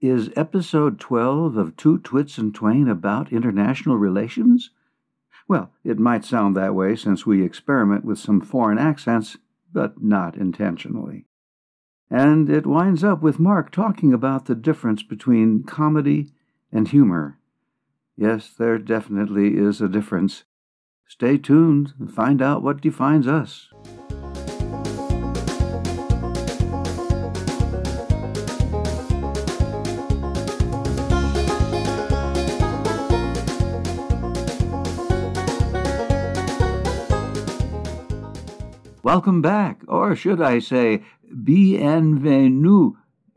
Is episode 12 of Two Twits and Twain about international relations? Well, it might sound that way since we experiment with some foreign accents, but not intentionally. And it winds up with Mark talking about the difference between comedy and humor. Yes, there definitely is a difference. Stay tuned and find out what defines us. Welcome back, or should I say, bienvenue.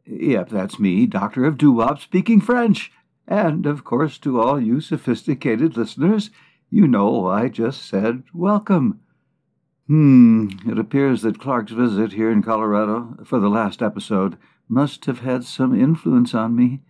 Yep, that's me, Doctor of Doo-Wop, speaking French. And, of course, to all you sophisticated listeners, you know I just said welcome. Hmm, it appears that Clark's visit here in Colorado for the last episode must have had some influence on me.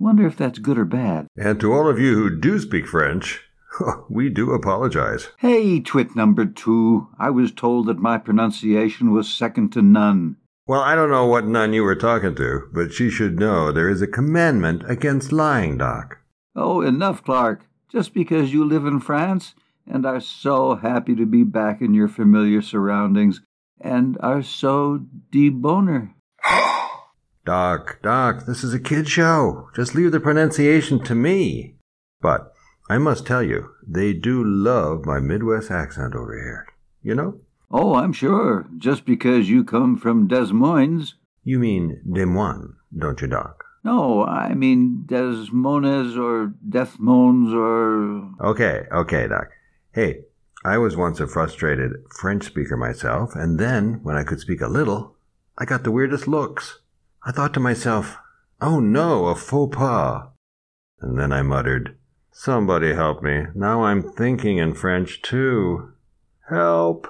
Wonder if that's good or bad. And to all of you who do speak French, we do apologize. Hey, twit number two. I was told that my pronunciation was second to none. Well, I don't know what nun you were talking to, but she should know there is a commandment against lying, Doc. Oh, enough, Clark. Just because you live in France and are so happy to be back in your familiar surroundings and are so deboner. Doc, Doc, this is a kid show. Just leave the pronunciation to me. But I must tell you, they do love my Midwest accent over here. You know? Oh, I'm sure. Just because you come from Des Moines. You mean Des Moines, don't you, Doc? No, I mean Des Moines or Death Moines or. Okay, okay, Doc. Hey, I was once a frustrated French speaker myself, and then, when I could speak a little, I got the weirdest looks. I thought to myself, oh no, a faux pas. And then I muttered, Somebody help me. Now I'm thinking in French too. Help!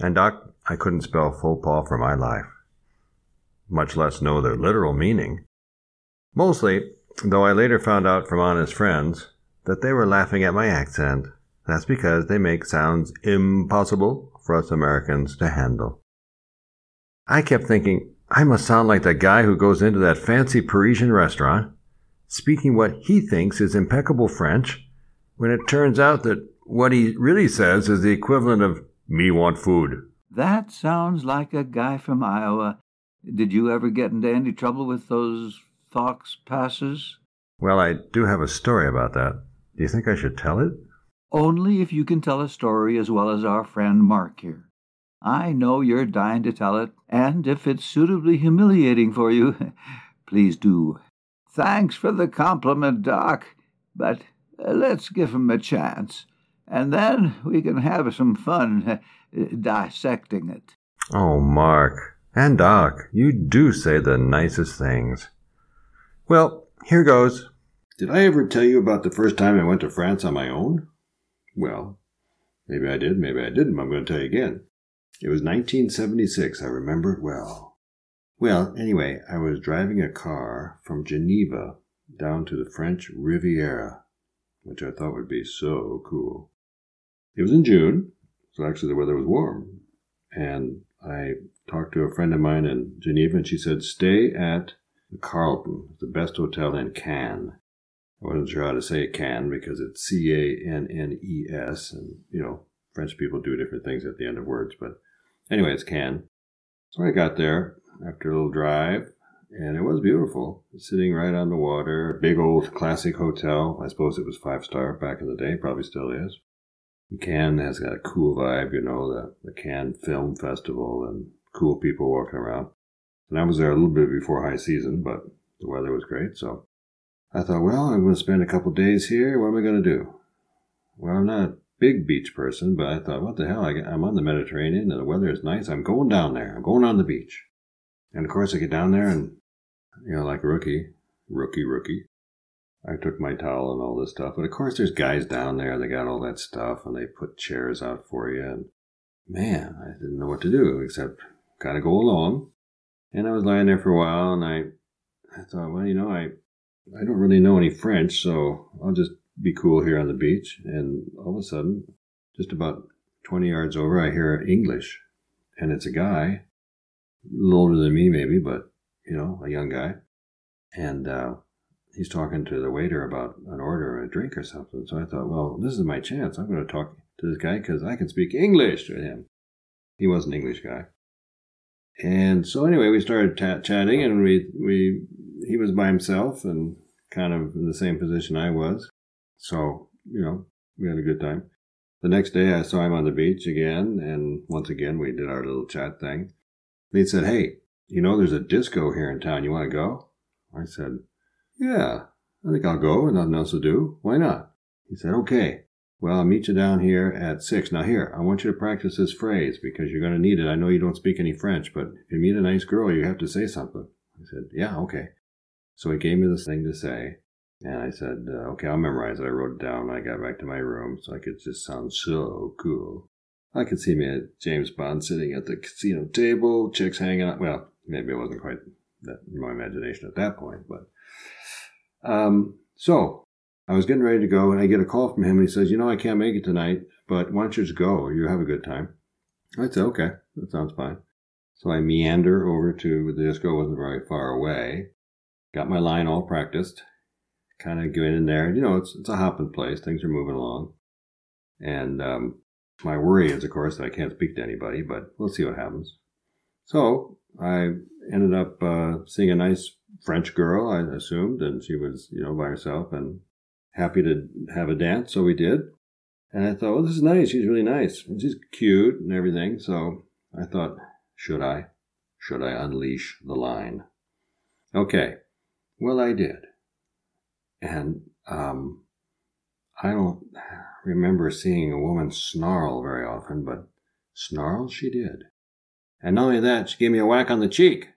And Doc, I couldn't spell faux pas for my life, much less know their literal meaning. Mostly, though I later found out from honest friends that they were laughing at my accent. That's because they make sounds impossible for us Americans to handle. I kept thinking, I must sound like the guy who goes into that fancy Parisian restaurant speaking what he thinks is impeccable French, when it turns out that what he really says is the equivalent of me want food. That sounds like a guy from Iowa. Did you ever get into any trouble with those Fox passes? Well, I do have a story about that. Do you think I should tell it? Only if you can tell a story as well as our friend Mark here. I know you're dying to tell it, and if it's suitably humiliating for you, please do. Thanks for the compliment, Doc, but uh, let's give him a chance, and then we can have some fun uh, dissecting it. Oh, Mark and Doc, you do say the nicest things. Well, here goes. Did I ever tell you about the first time I went to France on my own? Well, maybe I did, maybe I didn't. I'm going to tell you again. It was 1976. I remember it well. Well, anyway, I was driving a car from Geneva down to the French Riviera, which I thought would be so cool. It was in June, so actually the weather was warm. And I talked to a friend of mine in Geneva, and she said, Stay at the Carlton, the best hotel in Cannes. I wasn't sure how to say Cannes because it's C A N N E S, and you know, French people do different things at the end of words, but anyway, it's Cannes. So I got there, after a little drive, and it was beautiful. Sitting right on the water, big old classic hotel. I suppose it was five star back in the day, probably still is. Cannes has got a cool vibe, you know, the, the Cannes Film Festival and cool people walking around. And I was there a little bit before high season, but the weather was great, so I thought, well, I'm going to spend a couple days here. What am I going to do? Well, I'm not big beach person, but I thought, what the hell? I'm on the Mediterranean and the weather is nice. I'm going down there. I'm going on the beach. And of course, I get down there and, you know, like a rookie, rookie, rookie. I took my towel and all this stuff. But of course, there's guys down there. They got all that stuff and they put chairs out for you. And man, I didn't know what to do except kind of go along. And I was lying there for a while and I, I thought, well, you know, I, I don't really know any French, so I'll just be cool here on the beach. And all of a sudden, just about 20 yards over, I hear English. And it's a guy a little older than me, maybe, but you know, a young guy. and uh, he's talking to the waiter about an order or a drink or something. So I thought, well, this is my chance. I'm going to talk to this guy because I can speak English to him. He was an English guy. And so anyway, we started t- chatting, and we we he was by himself and kind of in the same position I was. So you know, we had a good time. The next day, I saw him on the beach again, and once again, we did our little chat thing. And he said, "Hey, you know, there's a disco here in town. You want to go?" I said, "Yeah, I think I'll go. And nothing else to do. Why not?" He said, "Okay." Well, I'll meet you down here at six. Now, here, I want you to practice this phrase because you're going to need it. I know you don't speak any French, but if you meet a nice girl, you have to say something. I said, Yeah, okay. So he gave me this thing to say, and I said, uh, Okay, I'll memorize it. I wrote it down I got back to my room so I could just sound so cool. I could see me at James Bond sitting at the casino table, chicks hanging out. Well, maybe it wasn't quite that in my imagination at that point, but um, so I was getting ready to go, and I get a call from him, and he says, "You know, I can't make it tonight, but why don't you just go? You have a good time." I said, "Okay, that sounds fine." So I meander over to the disco. wasn't very far away. Got my line all practiced. Kind of going in there. You know, it's it's a hopping place. Things are moving along, and um, my worry is, of course, that I can't speak to anybody. But we'll see what happens. So I ended up uh, seeing a nice French girl. I assumed, and she was, you know, by herself, and happy to have a dance, so we did. And I thought, well, this is nice. She's really nice. And she's cute and everything. So I thought, should I? Should I unleash the line? Okay. Well, I did. And um, I don't remember seeing a woman snarl very often, but snarl she did. And not only that, she gave me a whack on the cheek.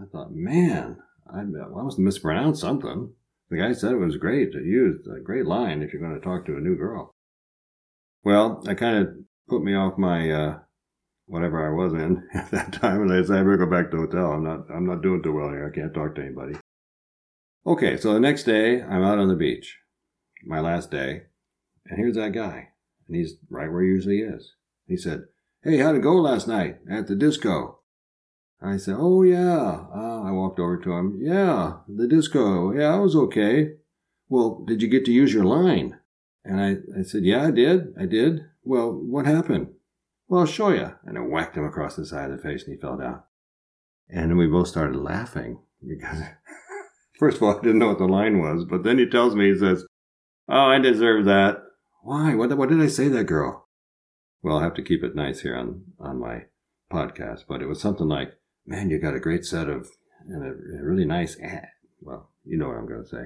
I thought, man, I, I must have mispronounced something. The guy said it was great to use, a great line if you're going to talk to a new girl. Well, that kind of put me off my uh, whatever I was in at that time, and I said I better go back to the hotel. I'm not I'm not doing too well here. I can't talk to anybody. Okay, so the next day I'm out on the beach, my last day, and here's that guy, and he's right where he usually is. He said, "Hey, how'd it go last night at the disco?" I said, "Oh yeah." Uh, I walked over to him. Yeah, the disco. Yeah, I was okay. Well, did you get to use your line? And I, I said, Yeah, I did. I did. Well, what happened? Well, I'll show you. And I whacked him across the side of the face and he fell down. And we both started laughing because, first of all, I didn't know what the line was. But then he tells me, he says, Oh, I deserve that. Why? What, what did I say that girl? Well, I'll have to keep it nice here on, on my podcast. But it was something like, Man, you got a great set of, and a, a really nice. Well, you know what I'm going to say.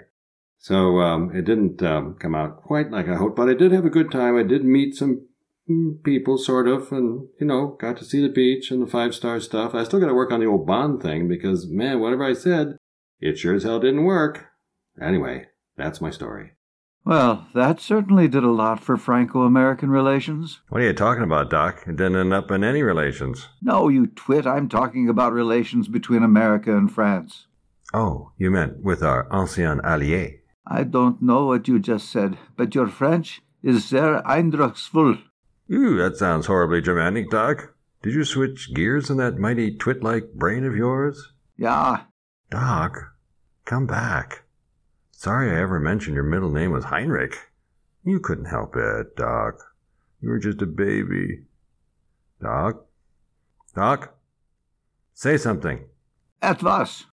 So um, it didn't um, come out quite like I hoped, but I did have a good time. I did meet some mm, people, sort of, and you know, got to see the beach and the five star stuff. I still got to work on the old bond thing because, man, whatever I said, it sure as hell didn't work. Anyway, that's my story. Well, that certainly did a lot for Franco American relations. What are you talking about, Doc? It didn't end up in any relations. No, you twit. I'm talking about relations between America and France. Oh, you meant with our ancien allié. I don't know what you just said, but your French is sehr eindrucksvoll. Ooh, that sounds horribly Germanic, Doc. Did you switch gears in that mighty twit like brain of yours? Yeah. Doc, come back. Sorry I ever mentioned your middle name was Heinrich. You couldn't help it, Doc. You were just a baby. Doc? Doc? Say something. Etwas.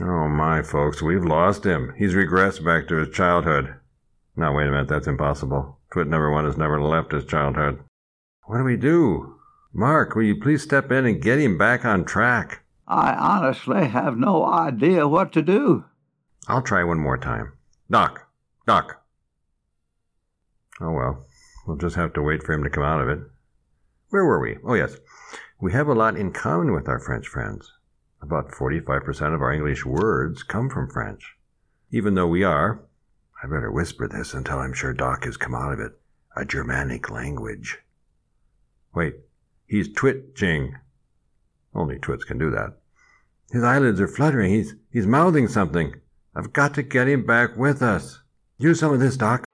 Oh, my folks, we've lost him. He's regressed back to his childhood. Now, wait a minute, that's impossible. Twit number one has never left his childhood. What do we do? Mark, will you please step in and get him back on track? I honestly have no idea what to do. I'll try one more time. Doc! Doc! Oh well, we'll just have to wait for him to come out of it. Where were we? Oh yes. We have a lot in common with our French friends. About 45% of our English words come from French. Even though we are, I better whisper this until I'm sure Doc has come out of it, a Germanic language. Wait, he's twitching. Only twits can do that. His eyelids are fluttering. He's, he's mouthing something. I've got to get him back with us. Use some of this, Doc.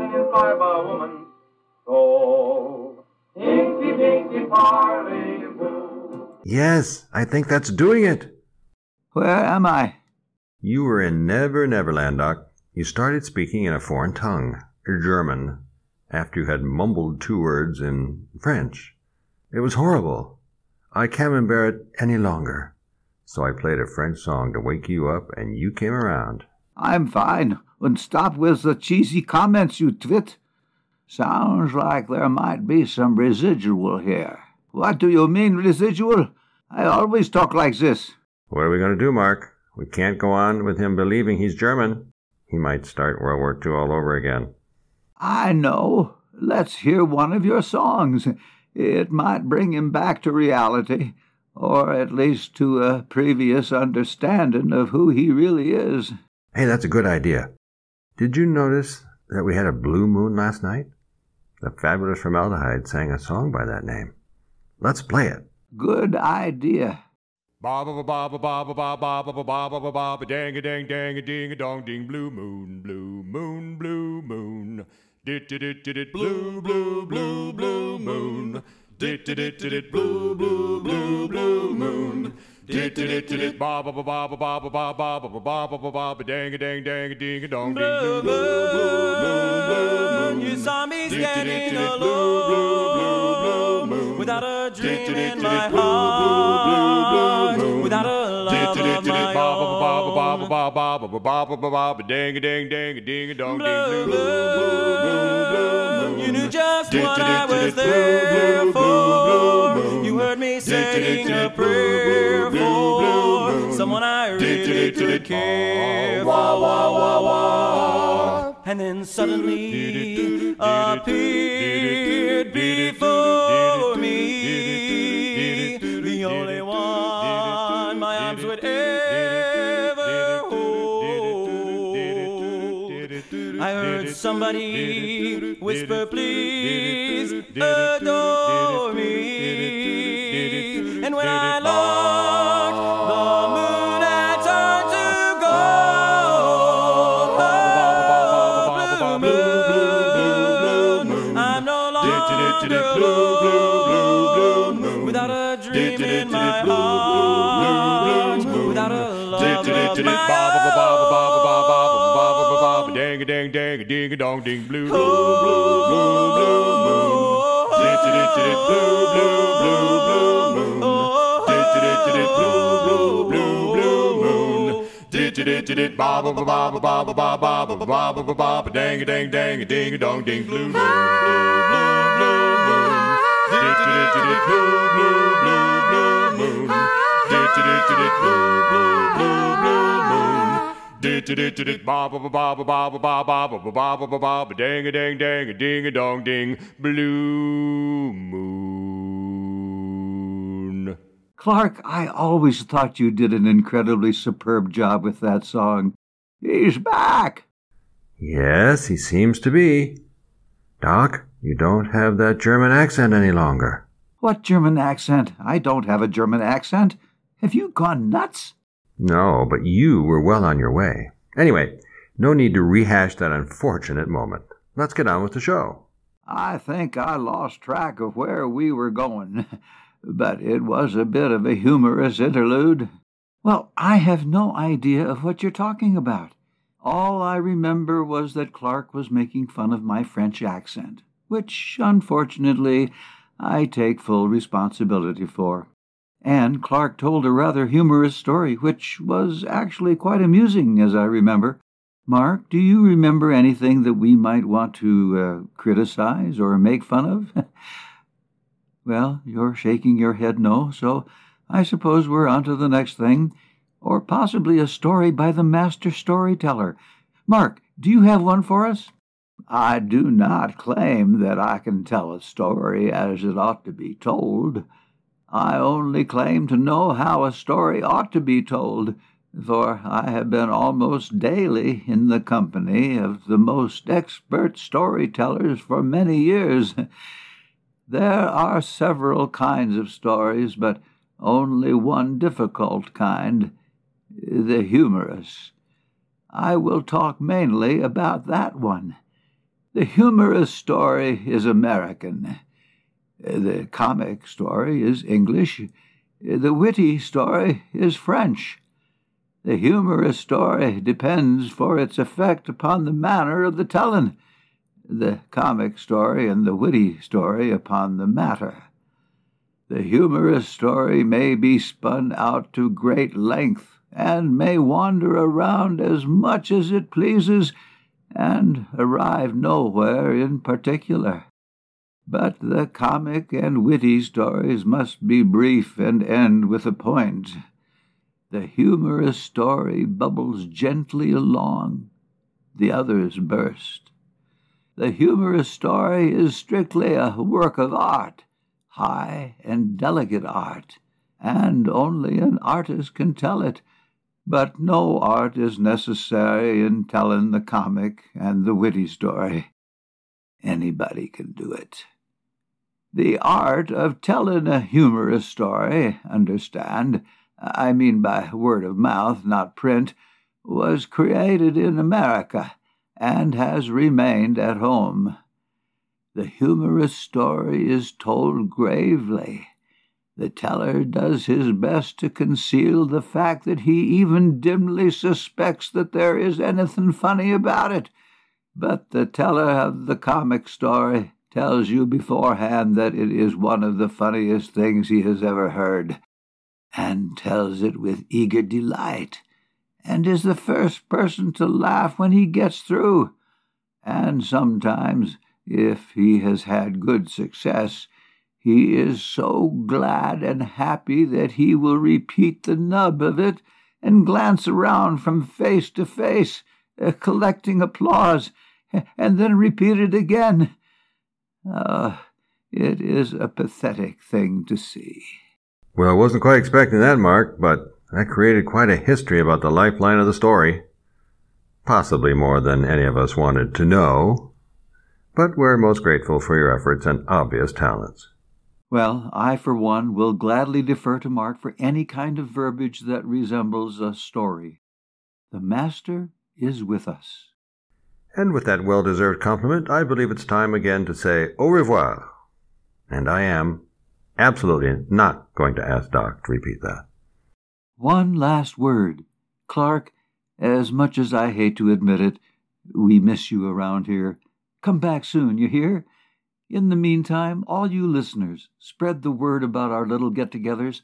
Goal that inspired by a woman's soul. Dinky, dinky, parley, woo. Yes, I think that's doing it. Where am I? You were in Never Neverland, Doc. You started speaking in a foreign tongue, German, after you had mumbled two words in French. It was horrible. I can't bear it any longer. So I played a French song to wake you up, and you came around. I'm fine. And stop with the cheesy comments, you twit. Sounds like there might be some residual here. What do you mean, residual? I always talk like this. What are we going to do, Mark? We can't go on with him believing he's German. He might start World War II all over again. I know. Let's hear one of your songs. It might bring him back to reality, or at least to a previous understanding of who he really is. Hey, that's a good idea. Did you notice that we had a blue moon last night? The fabulous Formaldehyde sang a song by that name. Let's play it. Good idea. Ba ba ba ba ba ba ba ba ba ba ba ba ba ba ba dang a dang dang a ding a dong ding blue moon blue moon blue moon dit dit dit dit dit blue blue blue blue moon dit dit dit dit dit blue blue blue blue moon Dang a dang dang a ding a dong ding boom You saw me standing alone without a dream in my heart, without a love of my own. Dang a dang dang a ding a dong ding boom You knew just what I was there for. You heard me saying a prayer. Could care wah, wah, wah, wah. And then suddenly appeared before me the only one my arms would ever hold. I heard somebody whisper, please adore me. And when I looked, longer alone. Without a dream in my heart, without a love of my own. Ding a ding ding a ding a dong ding blue blue blue blue blue moon. Blue blue blue blue Dit dit dit ba ba ba ba ba ba ba ba ba ba ba ba ba ba ding a ding ding a ding dong ding blue moon blue blue blue moon. Dit dit dit blue blue blue blue moon. Dit dit dit blue blue blue blue moon. Dit dit dit dit ba ba ba ba ba ba ba ba ba ba ba ba ba ba ba ding a ding dong ding blue moon. Clark, I always thought you did an incredibly superb job with that song. He's back! Yes, he seems to be. Doc, you don't have that German accent any longer. What German accent? I don't have a German accent. Have you gone nuts? No, but you were well on your way. Anyway, no need to rehash that unfortunate moment. Let's get on with the show. I think I lost track of where we were going, but it was a bit of a humorous interlude. Well, I have no idea of what you're talking about. All I remember was that Clark was making fun of my French accent, which, unfortunately, I take full responsibility for. And Clark told a rather humorous story, which was actually quite amusing, as I remember. Mark, do you remember anything that we might want to uh, criticize or make fun of? well, you're shaking your head no, so I suppose we're on to the next thing, or possibly a story by the master storyteller. Mark, do you have one for us? I do not claim that I can tell a story as it ought to be told. I only claim to know how a story ought to be told, for I have been almost daily in the company of the most expert storytellers for many years. There are several kinds of stories, but only one difficult kind the humorous. I will talk mainly about that one. The humorous story is American. The comic story is English. The witty story is French. The humorous story depends for its effect upon the manner of the tellin', the comic story and the witty story upon the matter. The humorous story may be spun out to great length, and may wander around as much as it pleases, and arrive nowhere in particular. But the comic and witty stories must be brief and end with a point. The humorous story bubbles gently along, the others burst. The humorous story is strictly a work of art, high and delicate art, and only an artist can tell it. But no art is necessary in telling the comic and the witty story. Anybody can do it. The art of telling a humorous story, understand, I mean by word of mouth, not print, was created in America and has remained at home. The humorous story is told gravely. The teller does his best to conceal the fact that he even dimly suspects that there is anything funny about it. But the teller of the comic story tells you beforehand that it is one of the funniest things he has ever heard and tells it with eager delight, and is the first person to laugh when he gets through. And sometimes, if he has had good success, he is so glad and happy that he will repeat the nub of it and glance around from face to face, uh, collecting applause, and then repeat it again. Uh, it is a pathetic thing to see. Well, I wasn't quite expecting that, Mark, but that created quite a history about the lifeline of the story. Possibly more than any of us wanted to know, but we're most grateful for your efforts and obvious talents. Well, I, for one, will gladly defer to Mark for any kind of verbiage that resembles a story. The Master is with us. And with that well deserved compliment, I believe it's time again to say au revoir. And I am absolutely not going to ask Doc to repeat that. One last word. Clark, as much as I hate to admit it, we miss you around here. Come back soon, you hear? In the meantime, all you listeners, spread the word about our little get togethers.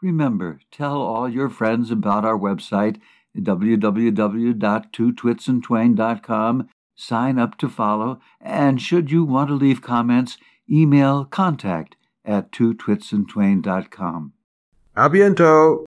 Remember, tell all your friends about our website, www.twotwitsandtwain.com. Sign up to follow, and should you want to leave comments, email contact at twotwitsandtwain.com. A biento!